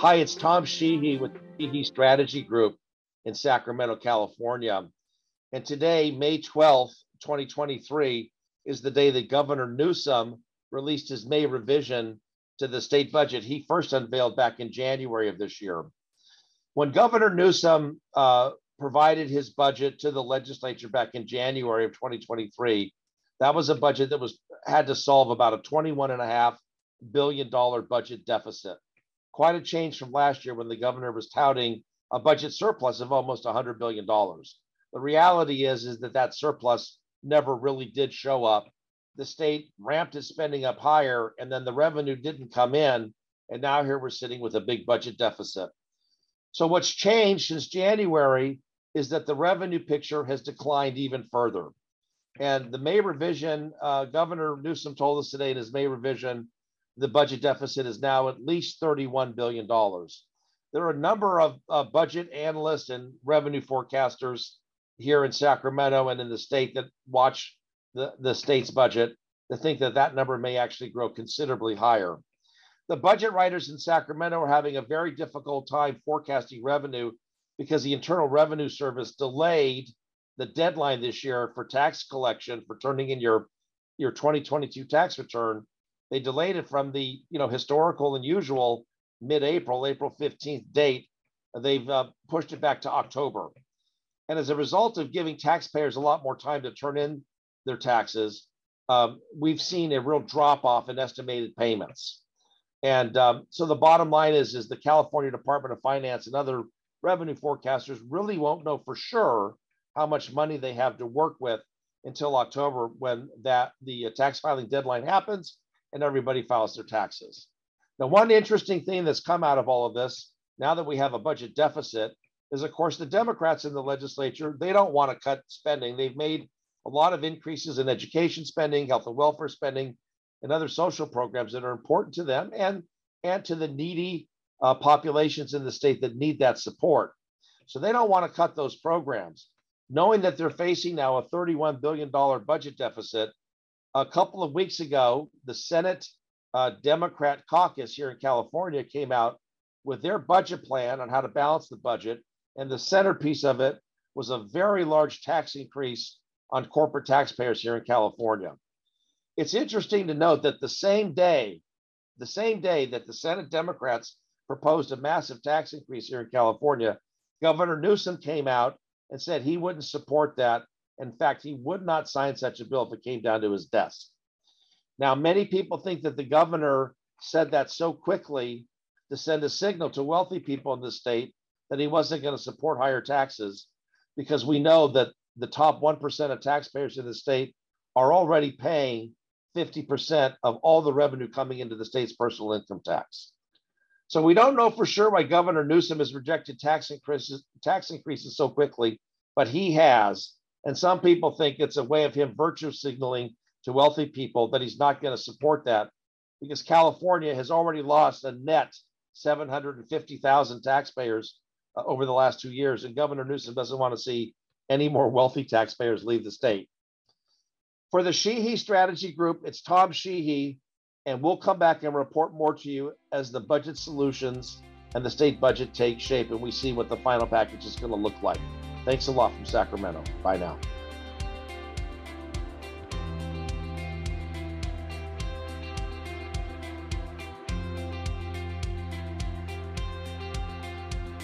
Hi, it's Tom Sheehy with Sheehy Strategy Group in Sacramento, California. And today, May 12th, 2023, is the day that Governor Newsom released his May revision to the state budget he first unveiled back in January of this year. When Governor Newsom uh, provided his budget to the legislature back in January of 2023, that was a budget that was had to solve about a 21 and a half billion dollar budget deficit quite a change from last year when the governor was touting a budget surplus of almost $100 billion. The reality is, is that that surplus never really did show up. The state ramped its spending up higher, and then the revenue didn't come in. And now here we're sitting with a big budget deficit. So, what's changed since January is that the revenue picture has declined even further. And the May revision, uh, Governor Newsom told us today in his May revision the budget deficit is now at least $31 billion. There are a number of uh, budget analysts and revenue forecasters here in Sacramento and in the state that watch the, the state's budget that think that that number may actually grow considerably higher. The budget writers in Sacramento are having a very difficult time forecasting revenue because the Internal Revenue Service delayed the deadline this year for tax collection for turning in your, your 2022 tax return they delayed it from the you know historical and usual mid-April, April 15th date. They've uh, pushed it back to October. And as a result of giving taxpayers a lot more time to turn in their taxes, um, we've seen a real drop off in estimated payments. And um, so the bottom line is, is the California Department of Finance and other revenue forecasters really won't know for sure how much money they have to work with until October when that the uh, tax filing deadline happens and everybody files their taxes. Now, one interesting thing that's come out of all of this, now that we have a budget deficit, is of course the Democrats in the legislature, they don't want to cut spending. They've made a lot of increases in education spending, health and welfare spending, and other social programs that are important to them and, and to the needy uh, populations in the state that need that support. So they don't want to cut those programs. Knowing that they're facing now a $31 billion budget deficit, a couple of weeks ago, the Senate uh, Democrat caucus here in California came out with their budget plan on how to balance the budget. And the centerpiece of it was a very large tax increase on corporate taxpayers here in California. It's interesting to note that the same day, the same day that the Senate Democrats proposed a massive tax increase here in California, Governor Newsom came out and said he wouldn't support that in fact, he would not sign such a bill if it came down to his desk. Now, many people think that the governor said that so quickly to send a signal to wealthy people in the state that he wasn't going to support higher taxes because we know that the top 1% of taxpayers in the state are already paying 50% of all the revenue coming into the state's personal income tax. So we don't know for sure why Governor Newsom has rejected tax increases, tax increases so quickly, but he has. And some people think it's a way of him virtue signaling to wealthy people that he's not going to support that because California has already lost a net 750,000 taxpayers uh, over the last two years. And Governor Newsom doesn't want to see any more wealthy taxpayers leave the state. For the Sheehy Strategy Group, it's Tom Sheehy, and we'll come back and report more to you as the budget solutions and the state budget take shape and we see what the final package is going to look like. Thanks a lot from Sacramento. Bye now.